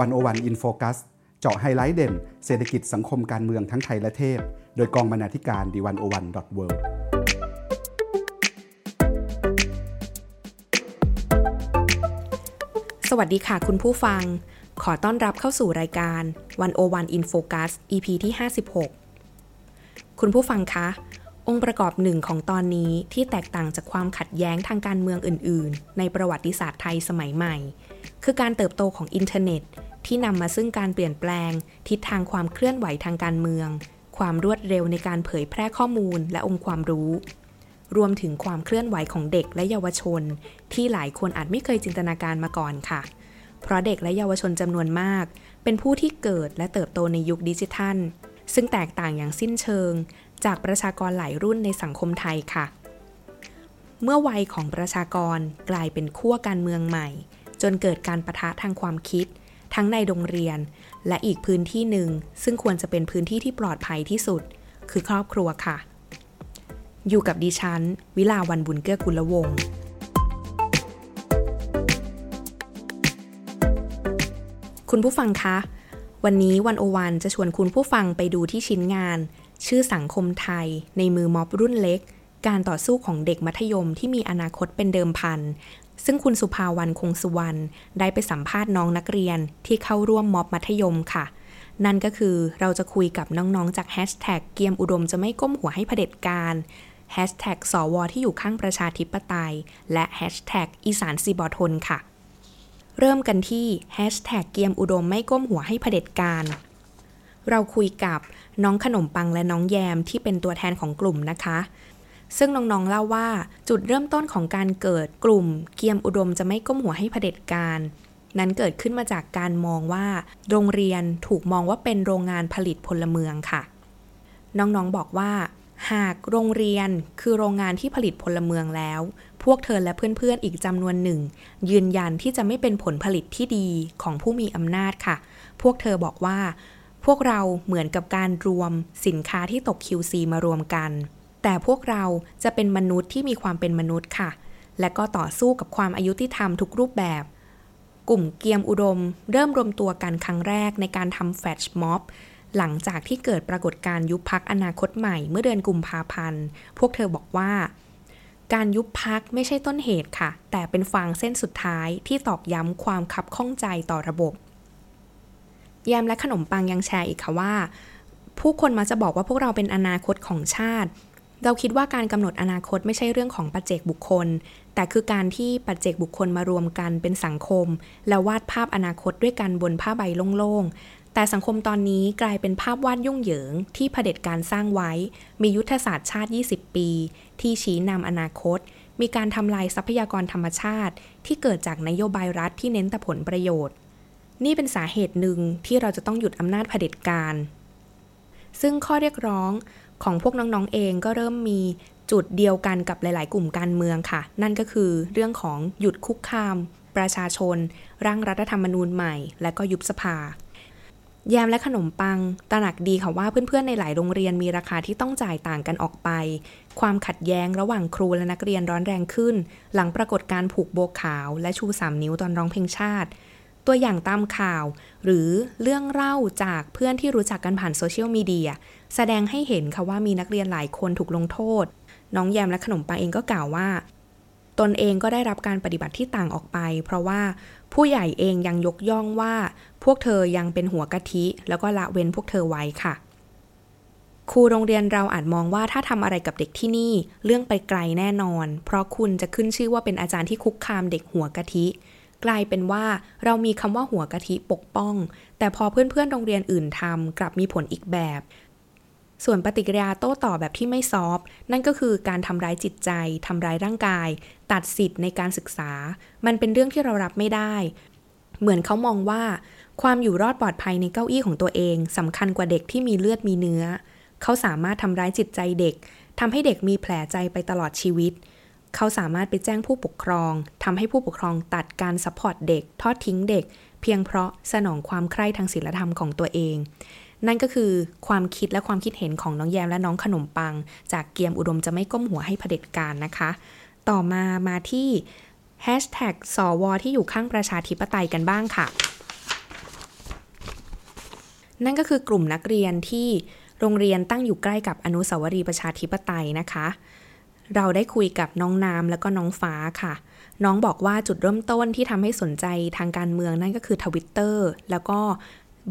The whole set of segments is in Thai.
One O One In Focus เจาะไฮไลท์เด่น เศรษฐกิจสังคมการเมืองทั้งไทยและเทศ โดยกองบรรณาธิการ The One O One dot World สวัสดีค่ะคุณผู้ฟัง ขอต้อนรับเข้าสู่รายการวันโอวันอินโฟคัส EP ที่ 56 คุณผู้ฟังคะ องค์ประกอบหนึ่งของตอนนี้ที่แตกต่างจากความขัดแย้งทางการเมืองอื่น ๆ ในประวัติศาสตร์ไทยสมัยใหม่ คือการเติบโตของอินเทอร์เน็ต ที่นำมาซึ่งการเปลี่ยนแปลง ทิศทางความเคลื่อนไหวทางการเมือง ความรวดเร็วในการเผยแพร่ข้อมูลและองค์ความรู้ รวมถึงความเคลื่อนไหวของเด็กและเยาวชน ที่หลายคนอาจไม่เคยจินตนาการมาก่อนค่ะ เพราะเด็กและเยาวชนจำนวนมาก เป็นผู้ที่เกิดและเติบโตในยุคดิจิทัล ซึ่งแตกต่างอย่างสิ้นเชิง จากประชากรหลายรุ่นในสังคมไทยค่ะ เมื่อวัยของประชากรกลายเป็นขั้วการเมืองใหม่ จนเกิดการประทะทางความคิด ทั้งในโรงเรียน และอีกพื้นที่หนึ่ง ซึ่งควรจะเป็นพื้นที่ที่ปลอดภัยที่สุด คือครอบครัวค่ะ อยู่กับดิฉัน วิลาวันบุญเกื้อกุลวงศ์คุณผู้ฟังคะ วันนี้วันโอวันจะชวนคุณผู้ฟังไปดูที่ชิ้นงาน ชื่อสังคมไทย ในมือม็อบรุ่นเล็ก การต่อสู้ของเด็กมัธยมที่มีอนาคตเป็นเดิมพัน ซึ่งคุณสุภาวันคงสุวรรณได้ไปสัมภาษณ์น้องนักเรียนที่เข้าร่วมม็อบมัธยมค่ะ นั่นก็คือเราจะคุยกับน้องๆจากแฮชแท็กเกียมอุดมจะไม่ก้มหัวให้เผด็จการแฮชแท็กสวที่อยู่ข้างประชาธิปไตย และแฮชแท็กอีสานสิบ่ทนค่ะ เริ่มกันที่แฮชแท็กเกียมอุดมไม่ก้มหัวให้เผด็จการ เราคุยกับน้องขนมปังและน้องแยมที่เป็นตัวแทนของกลุ่มนะคะ ซึ่งน้องๆเล่าว่าจุดเริ่มต้นของการเกิดกลุ่ม เกียมอุดมจะไม่ก้มหัวให้เผด็จการ นั้นเกิดขึ้นมาจากการมองว่า โรงเรียนถูกมองว่าเป็นโรงงานผลิตพลเมืองค่ะ น้องๆบอกว่า หากโรงเรียนคือโรงงานที่ผลิตพลเมืองแล้ว พวกเธอและเพื่อนๆ อีกจำนวนหนึ่ง ยืนยันที่จะไม่เป็นผลผลิตที่ดีของผู้มีอำนาจค่ะ พวกเธอบอกว่า พวกเราเหมือนกับการรวมสินค้าที่ตก QC มารวมกัน แต่พวกเราจะเป็นมนุษย์ที่มีความเป็นมนุษย์ค่ะ และก็ต่อสู้กับความอายุที่ทำทุกรูปแบบ กลุ่มเกียมอุดม เริ่มรวมตัวกันครั้งแรกในการทำแฟชม็อบหลังจากที่เกิดปรากฏการยุบพักอนาคตใหม่เมื่อเดือนกุมภาพันธ์ พวกเธอบอกว่า การยุบพักไม่ใช่ต้นเหตุค่ะ แต่เป็นฟางเส้นสุดท้ายที่ตอกย้ำความคับข้องใจต่อระบบ แยมและขนมปังยังแชร์อีกค่ะว่า ผู้คนมาจะบอกว่าพวกเราเป็นอนาคตของชาติ เราคิดว่าการกำหนดอนาคตไม่ใช่เรื่องของปัจเจกบุคคล แต่คือการที่ปัจเจกบุคคลมารวมกันเป็นสังคม แล้ววาดภาพอนาคตด้วยกันบนผ้าใบโล่งๆ แต่สังคมตอนนี้กลายเป็นภาพวาดยุ่งเหยิง ที่เผด็จการสร้างไว้ มียุทธศาสตร์ชาติ 20 ปี ที่ชี้นำอนาคต มีการทำลายทรัพยากรธรรมชาติ ที่เกิดจากนโยบายรัฐที่เน้นแต่ผลประโยชน์ นี่เป็นสาเหตุหนึ่งที่เราจะต้องหยุดอำนาจเผด็จการ ซึ่งข้อเรียกร้องของพวกน้องๆเองก็เริ่มมีจุดเดียวกันกับหลาย ๆ กลุ่มการเมืองค่ะ นั่นก็คือเรื่องของหยุดคุกคาม ประชาชน ร่างรัฐธรรมนูญใหม่ และก็ยุบสภา แยมและขนมปัง ตระหนักดีค่ะว่าเพื่อนๆในหลายโรงเรียนมีราคาที่ต้องจ่ายต่างกันออกไป ความขัดแย้งระหว่างครูและนักเรียนร้อนแรงขึ้น หลังปรากฏการผูกโบขาว และชูสามนิ้วตอนร้องเพลงชาติ ตัวอย่างตามข่าว หรือเรื่องเล่าจากเพื่อนที่รู้จักกันผ่านโซเชียลมีเดียแสดงให้เห็นค่ะว่ามีนักเรียนหลายคนถูกลงโทษ น้องแยมและขนมปังเองก็กล่าวว่า ตนเองก็ได้รับการปฏิบัติที่ต่างออกไป เพราะว่าผู้ใหญ่เองยังยกย่องว่า พวกเธอยังเป็นหัวกะทิ แล้วก็ละเว้นพวกเธอไว้ค่ะ ครูโรงเรียนเราอาจมองว่าถ้าทำอะไรกับเด็กที่นี่เรื่องไปไกลแน่นอน เพราะคุณจะขึ้นชื่อว่าเป็นอาจารย์ที่คุกคามเด็กหัวกะทิ กลายเป็นว่าเรามีคำว่าหัวกะทิปกป้อง แต่พอเพื่อนๆโรงเรียนอื่นทำกลับมีผลอีกแบบ ส่วนปฏิกิริยาโต้ตอบแบบที่ไม่ซอฟนั่นก็คือการทำร้ายจิตใจทำร้ายร่างกาย ตัดสิทธิ์ในการศึกษา มันเป็นเรื่องที่เรารับไม่ได้ เหมือนเขามองว่า ความอยู่รอดปลอดภัยในเก้าอี้ของตัวเองสำคัญกว่าเด็กที่มีเลือดมีเนื้อ เขาสามารถทำร้ายจิตใจเด็กทำให้เด็กมีแผลใจไปตลอดชีวิต เขาสามารถไปแจ้งผู้ปกครองทำให้ผู้ปกครองตัดการ support เด็ก ทอดทิ้งเด็ก เพียงเพราะสนองความใคร่ทางศีลธรรมของตัวเอง นั่นก็คือความคิดและความคิดเห็นของน้องแยมและน้องขนมปัง จากเกียมอุดมจะไม่ก้มหัวให้เผด็จการนะคะ ต่อมามาที่แฮชแท็กสวที่อยู่ข้างประชาธิปไตยกันบ้างค่ะ นั่นก็คือกลุ่มนักเรียนที่โรงเรียนตั้งอยู่ใกล้กับอนุสาวรีย์ประชาธิปไตยนะคะ เราได้คุยกับน้องน้ำแล้วก็น้องฟ้าค่ะ น้องบอกว่าจุดเริ่มต้นที่ทำให้สนใจทางการเมืองนั่นก็คือทวิตเตอร์แล้วก็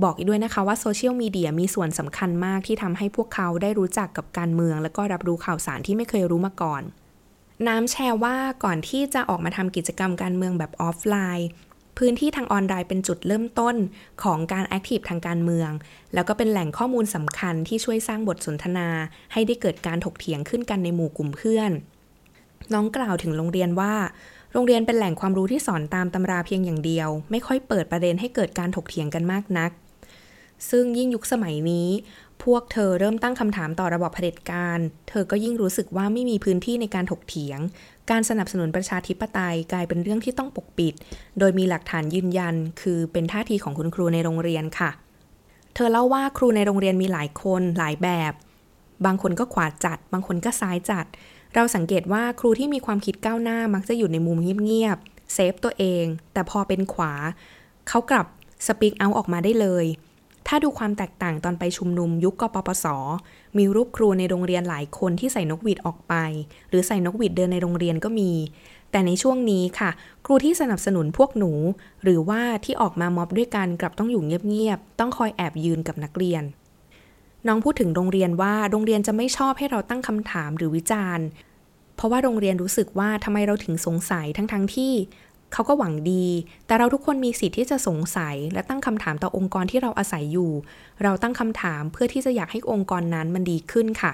บอกอีกด้วยนะคะว่าโซเชียลมีเดียมีส่วนสำคัญมากที่ทำให้พวกเขาได้รู้จักกับการเมือง แล้วก็รับรู้ข่าวสารที่ไม่เคยรู้มาก่อน น้ำแชร์ว่าก่อนที่จะออกมาทำกิจกรรมการเมืองแบบออฟไลน์ พื้นที่ทางออนไลน์เป็นจุดเริ่มต้นของการแอคทีฟทางการเมือง แล้วก็เป็นแหล่งข้อมูลสำคัญที่ช่วยสร้างบทสนทนา ให้ได้เกิดการถกเถียงขึ้นกันในหมู่กลุ่มเพื่อน น้องกล่าวถึงโรงเรียนว่า โรงเรียนเป็นแหล่งความรู้ที่สอนตามตำราเพียงอย่างเดียว ไม่ค่อยเปิดประเด็นให้เกิดการถกเถียงกันมากนัก ซึ่งยิ่งยุคสมัยนี้ พวกเธอเริ่มตั้งคำถามต่อระบบเผด็จการ เธอก็ยิ่งรู้สึกว่าไม่มีพื้นที่ในการถกเถียง การสนับสนุนประชาธิปไตยกลายเป็นเรื่องที่ต้องปกปิด โดยมีหลักฐานยืนยัน คือเป็นท่าทีของคุณครูในโรงเรียนค่ะ เธอเล่าว่าครูในโรงเรียนมีหลายคนหลายแบบ บางคนก็ขวาจัด บางคนก็ซ้ายจัด เราสังเกตว่าครูที่มีความคิดก้าวหน้ามักจะอยู่ในมุมเงียบๆเซฟตัวเอง แต่พอเป็นขวา เขากลับสปีกเอาออกมาได้เลย ถ้าดูความแตกต่างตอนไปชุมนุมยุคกปปส มีรูปครูในโรงเรียนหลายคนที่ใส่นกหวีดออกไป หรือใส่นกหวีดเดินในโรงเรียนก็มี แต่ในช่วงนี้ค่ะ ครูที่สนับสนุนพวกหนู หรือว่าที่ออกมาม็อบด้วยกันกลับต้องอยู่เงียบๆต้องคอยแอบยืนกับนักเรียน น้องพูดถึงโรงเรียนว่าโรงเรียนจะไม่ชอบให้เราตั้งคำถามหรือวิจารณ์ เพราะว่าโรงเรียนรู้สึกว่าทำไมเราถึงสงสัยทั้งๆทที่เขาก็หวังดี แต่เราทุกคนมีสิทธิ์ที่จะสงสัย และตั้งคำถามต่อองค์กรที่เราอาศัยอยู่ เราตั้งคำถามเพื่อที่จะอยากให้องค์กรนั้นมันดีขึ้นค่ะ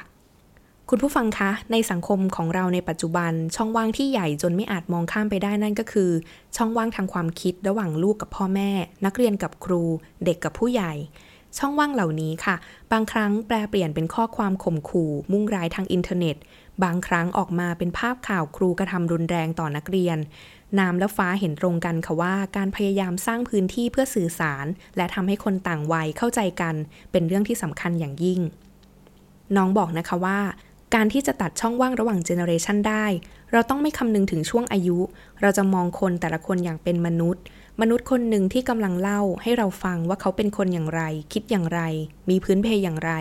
คุณผู้ฟังคะ ในสังคมของเราในปัจจุบัน ช่องว่างที่ใหญ่จนไม่อาจมองข้ามไปได้นั่นก็คือ ช่องว่างทางความคิดระหว่างลูกกับพ่อแม่ นักเรียนกับครู เด็กกับผู้ใหญ่ ช่องว่างเหล่านี้ค่ะ บางครั้งแปลเปลี่ยนเป็นข้อความข่มขู่ มุ่งร้ายทางอินเทอร์เน็ต บางครั้งออกมาเป็นภาพข่าวครูกระทำรุนแรงต่อนักเรียน น้ำและฟ้าเห็นตรงกันค่ะว่า การพยายามสร้างพื้นที่เพื่อสื่อสาร และทำให้คนต่างวัยเข้าใจกัน เป็นเรื่องที่สำคัญอย่างยิ่งน้องบอกนะคะว่า การที่จะตัดช่องว่างระหว่าง generation ได้ เราต้องไม่คำนึงถึงช่วงอายุ เราจะมองคนแต่ละคนอย่างเป็นมนุษย์ มนุษย์คนหนึ่งที่กำลังเล่าให้เราฟังว่าเขาเป็นคนอย่างไร คิดอย่างไร มีพื้นเพอย่างไร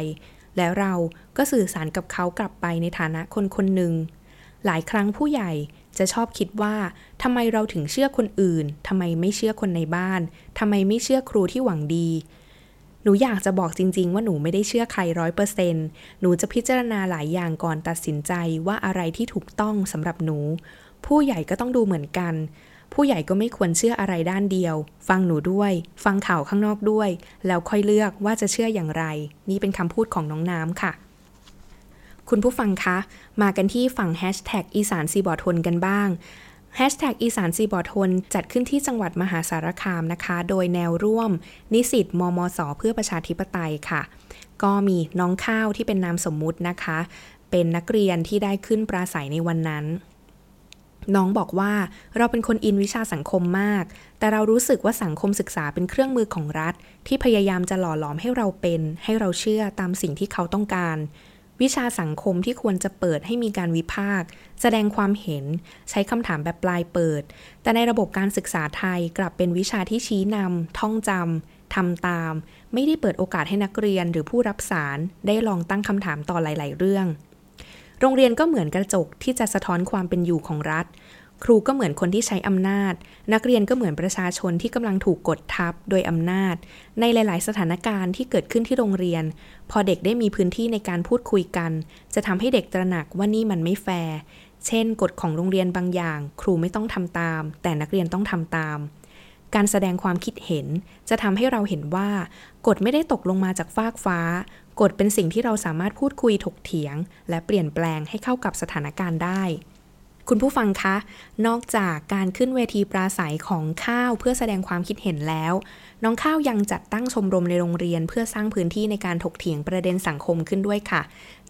แล้วเราก็สื่อสารกับเขากลับไปในฐานะคนคนหนึ่ง หลายครั้งผู้ใหญ่จะชอบคิดว่าทำไมเราถึงเชื่อคนอื่นทำไมไม่เชื่อคนในบ้านทำไมไม่เชื่อครูที่หวังดี หนูอยากจะบอกจริง ๆ ว่าหนูไม่ได้เชื่อใครร้อยเปอร์เซนต์หนูจะพิจารณาหลายอย่างก่อนตัดสินใจว่าอะไรที่ถูกต้องสำหรับหนู ผู้ใหญ่ก็ต้องดูเหมือนกัน ผู้ใหญ่ก็ไม่ควรเชื่ออะไรด้านเดียว ฟังหนูด้วย ฟังข่าวข้างนอกด้วย แล้วค่อยเลือกว่าจะเชื่ออย่างไร นี่เป็นคำพูดของน้องน้ำค่ะคุณผู้ฟังคะ มากันที่ฝั่งแฮชแท็กอีสานซีบอร์ทนกันบ้าง แฮชแท็กอีสานสิบ่ทนจัดขึ้นที่จังหวัดมหาสารคามนะคะ โดยแนวร่วม นิสิตมมส เพื่อประชาธิปไตยค่ะ ก็มีน้องข้าวที่เป็นนามสมมุตินะคะ เป็นนักเรียนที่ได้ขึ้นปราศรัยในวันนั้น น้องบอกว่าเราเป็นคนอินวิชาสังคมมาก แต่เรารู้สึกว่าสังคมศึกษาเป็นเครื่องมือของรัฐ ที่พยายามจะหล่อหลอมให้เราเป็น ให้เราเชื่อตามสิ่งที่เขาต้องการ วิชาสังคมที่ควรจะเปิดให้มีการวิพากษ์แสดงความเห็น ใช้คำถามแบบปลายเปิด แต่ในระบบการศึกษาไทยกลับเป็นวิชาที่ชี้นำท่องจำทำตาม ไม่ได้เปิดโอกาสให้นักเรียนหรือผู้รับสารได้ลองตั้งคำถามต่อหลาย ๆ เรื่อง โรงเรียนก็เหมือนกระจกที่จะสะท้อนความเป็นอยู่ของรัฐ ครูก็เหมือนคนที่ใช้อำนาจ นักเรียนก็เหมือนประชาชนที่กำลังถูกกดทับโดยอำนาจ ในหลาย ๆ สถานการณ์ที่เกิดขึ้นที่โรงเรียน พอเด็กได้มีพื้นที่ในการพูดคุยกัน จะทำให้เด็กตระหนักว่านี่มันไม่แฟร์ เช่น กฎของโรงเรียนบางอย่าง ครูไม่ต้องทำตาม แต่นักเรียนต้องทำตาม การแสดงความคิดเห็น จะทำให้เราเห็นว่า กฎไม่ได้ตกลงมาจากฟากฟ้า กฎเป็นสิ่งที่เราสามารถพูดคุยถกเถียง และเปลี่ยนแปลงให้เข้ากับสถานการณ์ได้ คุณผู้ฟังคะ นอกจากการขึ้นเวทีปราศัยของข้าวเพื่อแสดงความคิดเห็นแล้ว น้องข้าวยังจัดตั้งชมรมในโรงเรียน เพื่อสร้างพื้นที่ในการถกเถียงประเด็นสังคมขึ้นด้วยค่ะ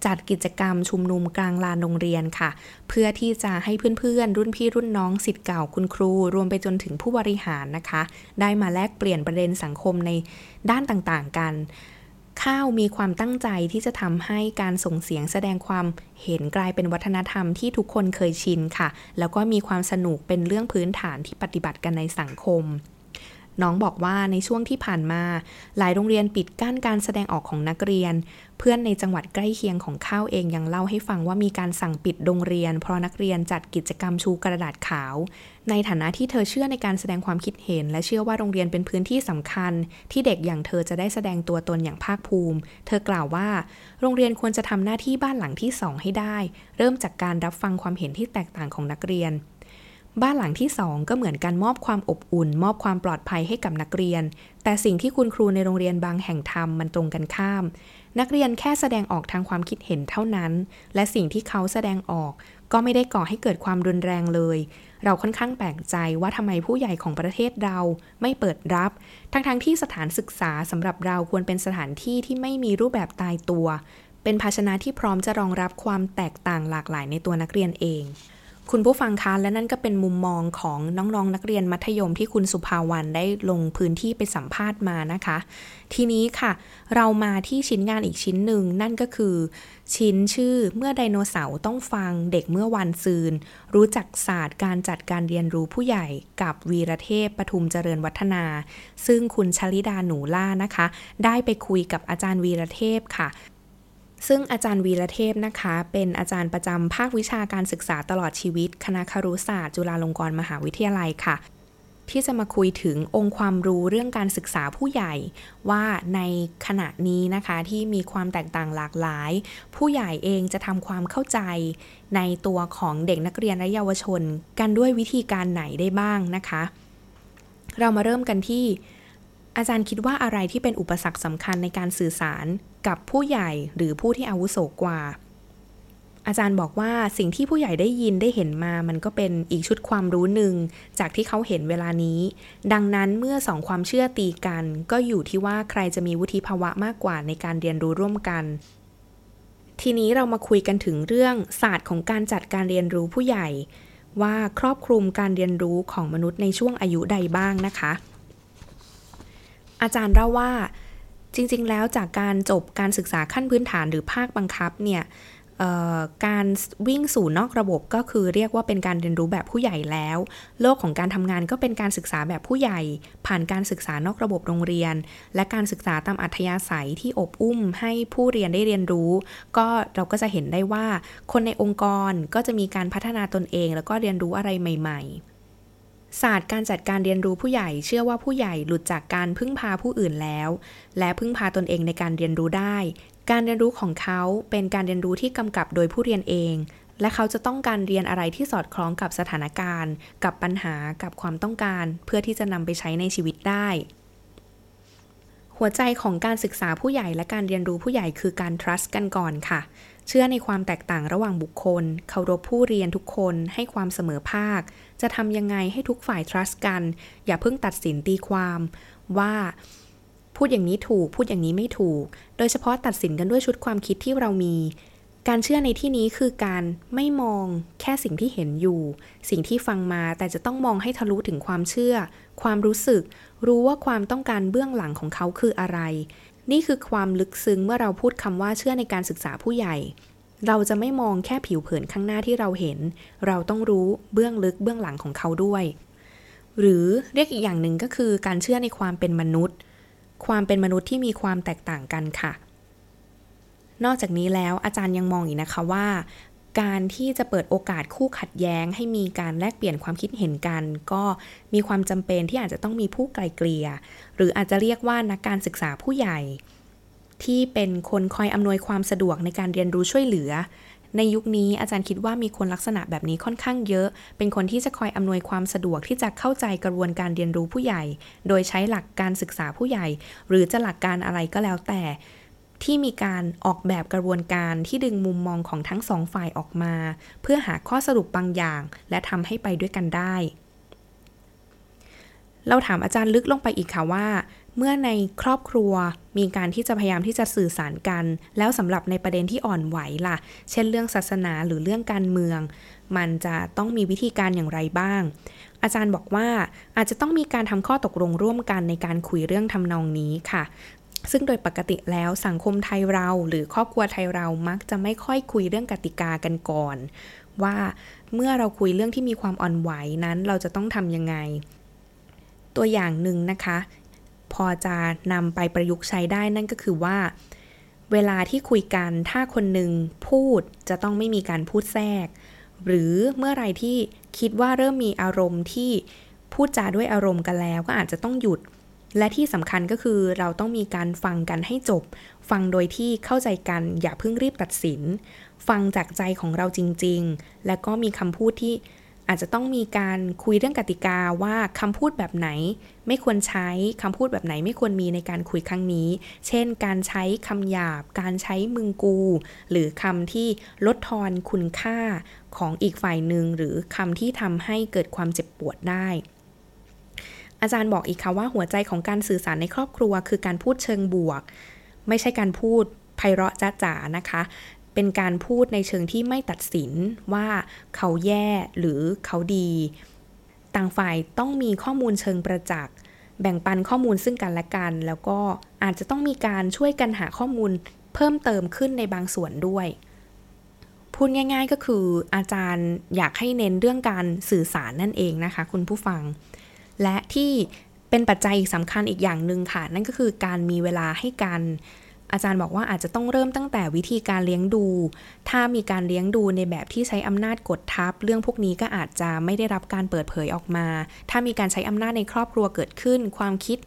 จัดกิจกรรมชุมนุมกลางลานโรงเรียนค่ะ เพื่อที่จะให้เพื่อนๆ รุ่นพี่รุ่นน้องสิทธิ์เก่าคุณครู รวมไปจนถึงผู้บริหารนะคะ ได้มาแลกเปลี่ยนประเด็นสังคมในด้านต่างๆ กัน ข้าวมีความตั้งใจที่จะทำให้การส่งเสียงแสดงความเห็นกลายเป็นวัฒนธรรมที่ทุกคนเคยชินค่ะ แล้วก็มีความสนุกเป็นเรื่องพื้นฐานที่ปฏิบัติกันในสังคม น้องบอกว่าในช่วงที่ผ่านมา หลายโรงเรียนปิดกั้นการแสดงออกของนักเรียน เพื่อนในจังหวัดใกล้เคียงของข้าวเองยังเล่าให้ฟังว่ามีการสั่งปิดโรงเรียน เพราะนักเรียนจัดกิจกรรมชูกระดาษขาว ในฐานะที่เธอเชื่อในการแสดงความคิดเห็น และเชื่อว่าโรงเรียนเป็นพื้นที่สำคัญ ที่เด็กอย่างเธอจะได้แสดงตัวตนอย่างภาคภูมิ เธอกล่าวว่า โรงเรียนควรจะทำหน้าที่บ้านหลังที่สองให้ได้ เริ่มจากการรับฟังความเห็นที่แตกต่างของนักเรียน บ้านหลังที่สองก็เหมือนการมอบความอบอุ่น มอบความปลอดภัยให้กับนักเรียน แต่สิ่งที่คุณครูในโรงเรียนบางแห่งทำมันตรงกันข้าม นักเรียนแค่แสดงออกทางความคิดเห็นเท่านั้น และสิ่งที่เขาแสดงออก ก็ไม่ได้ก่อให้เกิดความรุนแรงเลย เราค่อนข้างแปลกใจว่าทำไมผู้ใหญ่ของประเทศเราไม่เปิดรับ ทั้งๆทที่สถานศึกษาสำหรับเราควรเป็นสถานที่ที่ไม่มีรูปแบบตายตัว เป็นภาชนะที่พร้อมจะรองรับความแตกต่างหลากหลายในตัวนักเรียนเอง คุณผู้ฟังคะและนั่นก็เป็นมุมมองของน้องๆนนักเรียนมัธยมที่คุณสุภาวันได้ลงพื้นที่ไปสัมภาษณ์มานะคะ ทีนี้ค่ะ เรามาที่ชิ้นงานอีกชิ้นหนึ่งนั่นก็คือ ชิ้นชื่อเมื่อไดโนเสาร์ต้องฟังเด็กเมื่อวันซืน รู้จักศาสตร์การจัดการเรียนรู้ผู้ใหญ่กับวีรเทพปทุมเจริญวัฒนา ซึ่งคุณชลิดาหนูล่านะคะ ได้ไปคุยกับอาจารย์วีรเทพค่ะ ซึ่งอาจารย์วีระเทพนะคะ เป็นอาจารย์ประจำภาควิชาการศึกษาตลอดชีวิต คณะครุศาสตร์ จุฬาลงกรณ์มหาวิทยาลัยค่ะ ที่จะมาคุยถึงองค์ความรู้เรื่องการศึกษาผู้ใหญ่ ว่าในขณะนี้นะคะที่มีความแตกต่างหลากหลาย ผู้ใหญ่เองจะทำความเข้าใจ ในตัวของเด็กนักเรียนและเยาวชน กันด้วยวิธีการไหนได้บ้างนะคะ เรามาเริ่มกันที่ อาจารย์คิดว่าอะไรที่เป็นอุปสรรคสำคัญในการสื่อสารกับผู้ใหญ่หรือผู้ที่อาวุโสกว่า อาจารย์บอกว่าสิ่งที่ผู้ใหญ่ได้ยินได้เห็นมา มันก็เป็นอีกชุดความรู้หนึ่งจากที่เขาเห็นเวลานี้ ดังนั้นเมื่อสองความเชื่อตีกัน ก็อยู่ที่ว่าใครจะมีวุฒิภาวะมากกว่าในการเรียนรู้ร่วมกัน ทีนี้เรามาคุยกันถึงเรื่องศาสตร์ของการจัดการเรียนรู้ผู้ใหญ่ ว่าครอบคลุมการเรียนรู้ของมนุษย์ในช่วงอายุใดบ้างนะคะ อาจารย์เล่าว่าจริง ๆ แล้วจากการจบการศึกษาขั้นพื้นฐานหรือภาคบังคับเนี่ยการวิ่งสู่นอกระบบก็คือเรียกว่าเป็นการเรียนรู้แบบผู้ใหญ่แล้ว โลกของการทำงานก็เป็นการศึกษาแบบผู้ใหญ่ ผ่านการศึกษานอกระบบโรงเรียน และการศึกษาตามอัธยาศัยที่อบอุ้มให้ผู้เรียนได้เรียนรู้ ก็เราก็จะเห็นได้ว่าคนในองค์กรก็จะมีการพัฒนาตนเอง แล้วก็เรียนรู้อะไรใหม่ ๆ ศาสตร์การจัดการเรียนรู้ผู้ใหญ่เชื่อว่าผู้ใหญ่หลุดจากการพึ่งพาผู้อื่นแล้ว และพึ่งพาตนเองในการเรียนรู้ได้ การเรียนรู้ของเขาเป็นการเรียนรู้ที่กำกับโดยผู้เรียนเอง และเขาจะต้องการเรียนอะไรที่สอดคล้องกับสถานการณ์ กับปัญหากับความต้องการ เพื่อที่จะนำไปใช้ในชีวิตได้หัวใจของการศึกษาผู้ใหญ่และการเรียนรู้ผู้ใหญ่คือการ trust กันก่อนค่ะ เชื่อในความแตกต่างระหว่างบุคคล เคารพผู้เรียนทุกคน ให้ความเสมอภาค จะทำยังไงให้ทุกฝ่าย trust กัน อย่าเพิ่งตัดสินตีความว่าพูดอย่างนี้ถูก พูดอย่างนี้ไม่ถูก โดยเฉพาะตัดสินกันด้วยชุดความคิดที่เรามี การเชื่อในที่นี้คือการไม่มองแค่สิ่งที่เห็นอยู่ สิ่งที่ฟังมาแต่จะต้องมองให้ทะลุถึงความเชื่อ ความรู้สึก รู้ว่าความต้องการเบื้องหลังของเขาคืออะไร นี่คือความลึกซึ้งเมื่อเราพูดคำว่าเชื่อในการศึกษาผู้ใหญ่ เราจะไม่มองแค่ผิวเผินข้างหน้าที่เราเห็น เราต้องรู้เบื้องลึกเบื้องหลังของเขาด้วย หรือเรียกอีกอย่างหนึ่งก็คือการเชื่อในความเป็นมนุษย์ ความเป็นมนุษย์ที่มีความแตกต่างกันค่ะ นอกจากนี้แล้วอาจารย์ยังมองอีกนะคะว่า การที่จะเปิดโอกาสคู่ขัดแย้ง ให้มีการแลกเปลี่ยนความคิดเห็นกัน ก็มีความจำเป็นที่อาจจะต้องมีผู้ไกลเกลี่ย หรืออาจจะเรียกว่านักการศึกษาผู้ใหญ่ ที่เป็นคนคอยอำนวยความสะดวกในการเรียนรู้ช่วยเหลือ ในยุคนี้อาจารย์คิดว่ามีคนลักษณะแบบนี้ค่อนข้างเยอะ เป็นคนที่จะคอยอำนวยความสะดวกที่จะเข้าใจกระบวนการเรียนรู้ผู้ใหญ่ โดยใช้หลักการศึกษาผู้ใหญ่ หรือจะหลักการอะไรก็แล้วแต่ ที่มีการออกแบบกระบวนการที่ดึงมุมมองของทั้งสองฝ่ายออกมา เพื่อหาข้อสรุปบางอย่าง และทำให้ไปด้วยกันได้เราถามอาจารย์ลึกลงไปอีกค่ะว่า เมื่อในครอบครัวมีการที่จะพยายามที่จะสื่อสารกัน แล้วสำหรับในประเด็นที่อ่อนไหวล่ะ เช่นเรื่องศาสนาหรือเรื่องการเมือง มันจะต้องมีวิธีการอย่างไรบ้าง อาจารย์บอกว่าอาจจะต้องมีการทำข้อตกลงร่วมกันในการคุยเรื่องทำนองนี้ค่ะซึ่งโดยปกติแล้วสังคมไทยเรา หรือครอบครัวไทยเรามักจะไม่ค่อยคุยเรื่องกติกากันก่อน ว่าเมื่อเราคุยเรื่องที่มีความอ่อนไหวนั้นเราจะต้องทำยังไง ตัวอย่างหนึ่งนะคะ พอจะนำไปประยุกต์ใช้ได้นั่นก็คือว่า เวลาที่คุยกันถ้าคนหนึ่งพูดจะต้องไม่มีการพูดแทรก หรือเมื่อไรที่คิดว่าเริ่มมีอารมณ์ที่พูดจาด้วยอารมณ์กันแล้วก็อาจจะต้องหยุด และที่สำคัญก็คือเราต้องมีการฟังกันให้จบ ฟังโดยที่เข้าใจกันอย่าเพิ่งรีบตัดสิน ฟังจากใจของเราจริง ๆ และก็มีคำพูดที่ อาจจะต้องมีการคุยเรื่องกติกาว่าคำพูดแบบไหน ไม่ควรใช้คำพูดแบบไหนไม่ควรมีในการคุยครั้งนี้ เช่น การใช้คำหยาบ การใช้มึงกู หรือคำที่ลดทอนคุณค่าของอีกฝ่ายหนึ่งหรือคำที่ทำให้เกิดความเจ็บปวดได้ อาจารย์บอกอีกค่ะว่าหัวใจของการสื่อสารในครอบครัว คือการพูดเชิงบวก ไม่ใช่การพูดไพเราะจ้าจ๋านะคะ เป็นการพูดในเชิงที่ไม่ตัดสินว่าเขาแย่หรือเขาดี ต่างฝ่ายต้องมีข้อมูลเชิงประจักษ์แบ่งปันข้อมูลซึ่งกันและกัน แล้วก็อาจจะต้องมีการช่วยกันหาข้อมูลเพิ่มเติมขึ้นในบางส่วนด้วย พูดง่าย ๆก็คืออาจารย์อยากให้เน้นเรื่องการสื่อสารนั่นเองนะคะ คุณผู้ฟัง และที่เป็นปัจจัยสำคัญอีกอย่างหนึ่งค่ะ นั่นก็คือการมีเวลาให้กัน อาจารย์บอกว่าอาจจะต้องเริ่มตั้งแต่วิธีการเลี้ยงดู ถ้ามีการเลี้ยงดูในแบบที่ใช้อำนาจกดทับ เรื่องพวกนี้ก็อาจจะไม่ได้รับการเปิดเผยออกมา ถ้ามีการใช้อำนาจในครอบครัวเกิดขึ้น ความคิด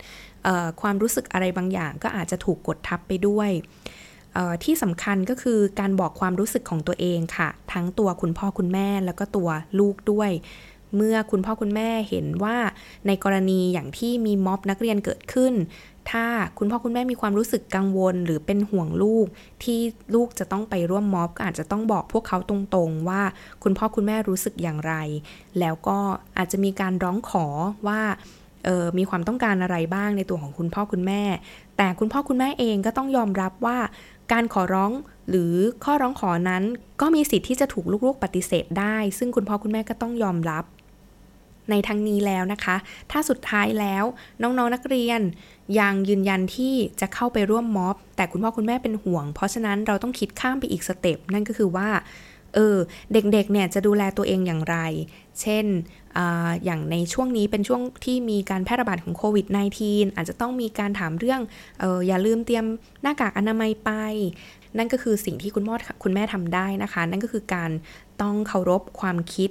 ความรู้สึกอะไรบางอย่าง ก็อาจจะถูกกดทับไปด้วยที่สำคัญก็คือการบอกความรู้สึกของตัวเองค่ะ ทั้งตัวคุณพ่อคุณแม่แล้วก็ตัวลูกด้วย เมื่อคุณพ่อคุณแม่เห็นว่าในกรณีอย่างที่มีม็อบนักเรียนเกิดขึ้น ถ้าคุณพ่อคุณแม่มีความรู้สึกกังวล หรือเป็นห่วงลูก ที่ลูกจะต้องไปร่วมม็อบก็อาจจะต้องบอกพวกเขาตรงๆ ว่าคุณพ่อคุณแม่รู้สึกอย่างไร แล้วก็อาจจะมีการร้องขอว่าออมีความต้องการอะไรบ้างในตัวของคุณพ่อคุณแม่ แต่คุณพ่อคุณแม่เองก็ต้องยอมรับว่า การขอร้องหรือข้อร้องขอนั้น ก็มีสิทธิ์ที่จะถูกลูกๆปฏิเสธได้ ซึ่งคุณพ่อคุณแม่ก็ต้องยอมรับ ในทั้งนี้แล้วนะคะ ถ้าสุดท้ายแล้วน้องๆนนักเรียนยังยืนยันที่จะเข้าไปร่วมม็อบ แต่คุณพ่อคุณแม่เป็นห่วง เพราะฉะนั้นเราต้องคิดข้ามไปอีกสเต็ปนั่นก็คือว่าเออเด็กๆเนี่ยจะดูแลตัวเองอย่างไร เช่นออย่างในช่วงนี้เป็นช่วงที่มีการแพร่ระบาดของโควิด -19 อาจจะต้องมีการถามเรื่องอออย่าลืมเตรียมหน้ากากอนามัยไป นั่นก็คือสิ่งที่คุณพ่อคุณแม่ทำได้นะคะ นั่นก็คือการต้องเคารพความคิด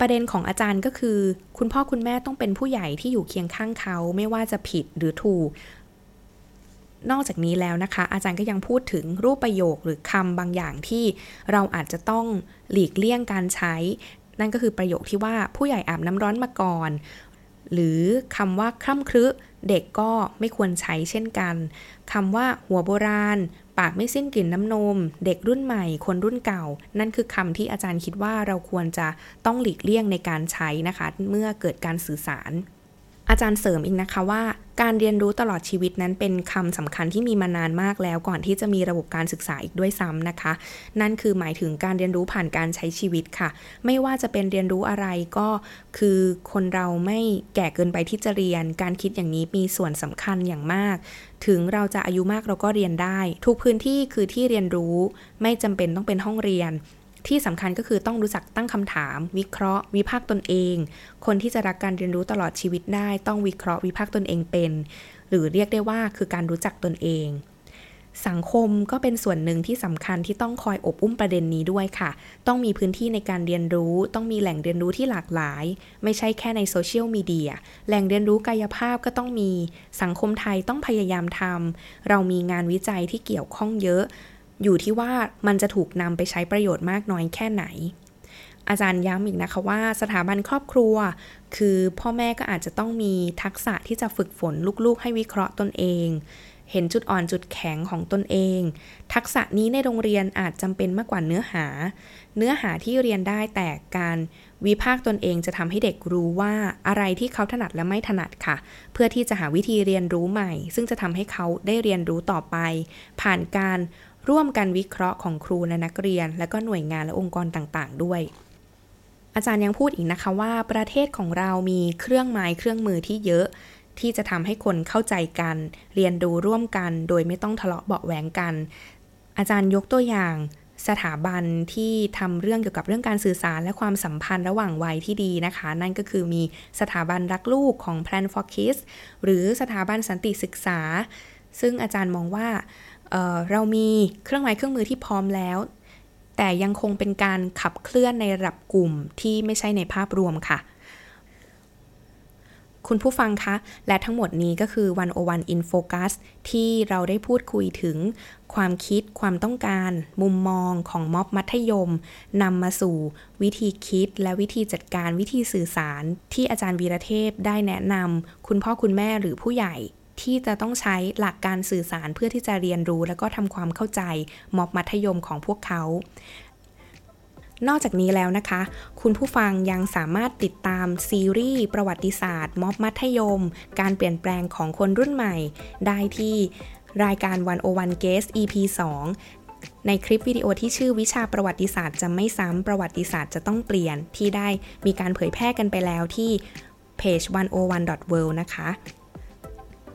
ประเด็นของอาจารย์ก็คือ คุณพ่อคุณแม่ต้องเป็นผู้ใหญ่ที่อยู่เคียงข้างเขาไม่ว่าจะผิดหรือถูก นอกจากนี้แล้วนะคะ อาจารย์ก็ยังพูดถึงรูปประโยคหรือคำบางอย่างที่เราอาจจะต้องหลีกเลี่ยงการใช้ นั่นก็คือประโยคที่ว่าผู้ใหญ่อาบน้ำร้อนมาก่อน หรือคำว่าคร่ำครึเด็กก็ไม่ควรใช้เช่นกันคำว่าหัวโบราณ ปากไม่สิ้นกลิ่นน้ำนม เด็กรุ่นใหม่ คนรุ่นเก่า นั่นคือคำที่อาจารย์คิดว่าเราควรจะต้องหลีกเลี่ยงในการใช้นะคะ เมื่อเกิดการสื่อสาร อาจารย์เสริมอีกนะคะว่า การเรียนรู้ตลอดชีวิตนั้นเป็นคำสำคัญที่มีมานานมากแล้วก่อนที่จะมีระบบการศึกษาอีกด้วยซ้ำนะคะ นั่นคือหมายถึงการเรียนรู้ผ่านการใช้ชีวิตค่ะ ไม่ว่าจะเป็นเรียนรู้อะไรก็คือคนเราไม่แก่เกินไปที่จะเรียน การคิดอย่างนี้มีส่วนสำคัญอย่างมาก ถึงเราจะอายุมากเราก็เรียนได้ ทุกพื้นที่คือที่เรียนรู้ไม่จำเป็นต้องเป็นห้องเรียน ที่สำคัญก็คือต้องรู้จักตั้งคำถาม วิเคราะห์ วิพากษ์ตนเอง คนที่จะรักการเรียนรู้ตลอดชีวิตได้ ต้องวิเคราะห์วิพากษ์ตนเองเป็น หรือเรียกได้ว่าคือการรู้จักตนเอง สังคมก็เป็นส่วนหนึ่งที่สำคัญที่ต้องคอยอบอุ้มประเด็นนี้ด้วยค่ะ ต้องมีพื้นที่ในการเรียนรู้ ต้องมีแหล่งเรียนรู้ที่หลากหลาย ไม่ใช่แค่ในโซเชียลมีเดียแหล่งเรียนรู้กายภาพก็ต้องมี สังคมไทยต้องพยายามทำเรามีงานวิจัยที่เกี่ยวข้องเยอะ อยู่ที่ว่ามันจะถูกนำไปใช้ประโยชน์มากน้อยแค่ไหน อาจารย์ย้ำอีกนะคะว่าสถาบันครอบครัว คือพ่อแม่ก็อาจจะต้องมีทักษะที่จะฝึกฝนลูกๆ ให้วิเคราะห์ตนเอง เห็นจุดอ่อนจุดแข็งของตนเอง ทักษะนี้ในโรงเรียนอาจจำเป็นมากกว่าเนื้อหา เนื้อหาที่เรียนได้แต่การวิพากษ์ตนเองจะทำให้เด็กรู้ว่าอะไรที่เขาถนัดและไม่ถนัดค่ะ เพื่อที่จะหาวิธีเรียนรู้ใหม่ ซึ่งจะทำให้เขาได้เรียนรู้ต่อไป ผ่านการ ร่วมกันวิเคราะห์ของครูและนักเรียน และก็หน่วยงานและองค์กรต่างๆ ด้วย อาจารย์ยังพูดอีกนะคะว่า ประเทศของเรามีเครื่องไม้เครื่องมือที่เยอะ ที่จะทำให้คนเข้าใจกัน เรียนรู้ร่วมกัน โดยไม่ต้องทะเลาะเบาแหวงกัน อาจารย์ยกตัวอย่างสถาบันที่ทำเรื่องเกี่ยวกับเรื่องการสื่อสารและความสัมพันธ์ระหว่างวัยที่ดีนะคะ นั่นก็คือมีสถาบันรักลูกของ Plan for Kids หรือสถาบันสันติศึกษา ซึ่งอาจารย์มองว่า เเรามีเครื่องไม้เครื่องมือที่พร้อมแล้ว แต่ยังคงเป็นการขับเคลื่อนในระดับกลุ่มที่ไม่ใช่ในภาพรวมค่ะ คุณผู้ฟังคะ และทั้งหมดนี้ก็คือ 101 in focus ที่เราได้พูดคุยถึงความคิดความต้องการ มุมมองของม็อบมัธยมนำมาสู่วิธีคิดและวิธีจัดการวิธีสื่อสารที่อาจารย์วีระเทพได้แนะนำคุณพ่อคุณแม่หรือผู้ใหญ่ ที่จะต้องใช้หลักการสื่อสารเพื่อที่จะเรียนรู้ และก็ทำความเข้าใจม็อบมัธยมของพวกเขานอกจากนี้แล้วนะคะ คุณผู้ฟังยังสามารถติดตามซีรีส์ประวัติศาสตร์ ม็อบมัธยม การเปลี่ยนแปลงของคนรุ่นใหม่ ได้ที่รายการวันโอวันเกส EP 2 ในคลิปวิดีโอที่ชื่อวิชาประวัติศาสตร์จะไม่ซ้ำประวัติศาสตร์จะต้องเปลี่ยนที่ได้มีการเผยแพร่กันไปแล้วที่เพจ 101.world นะคะ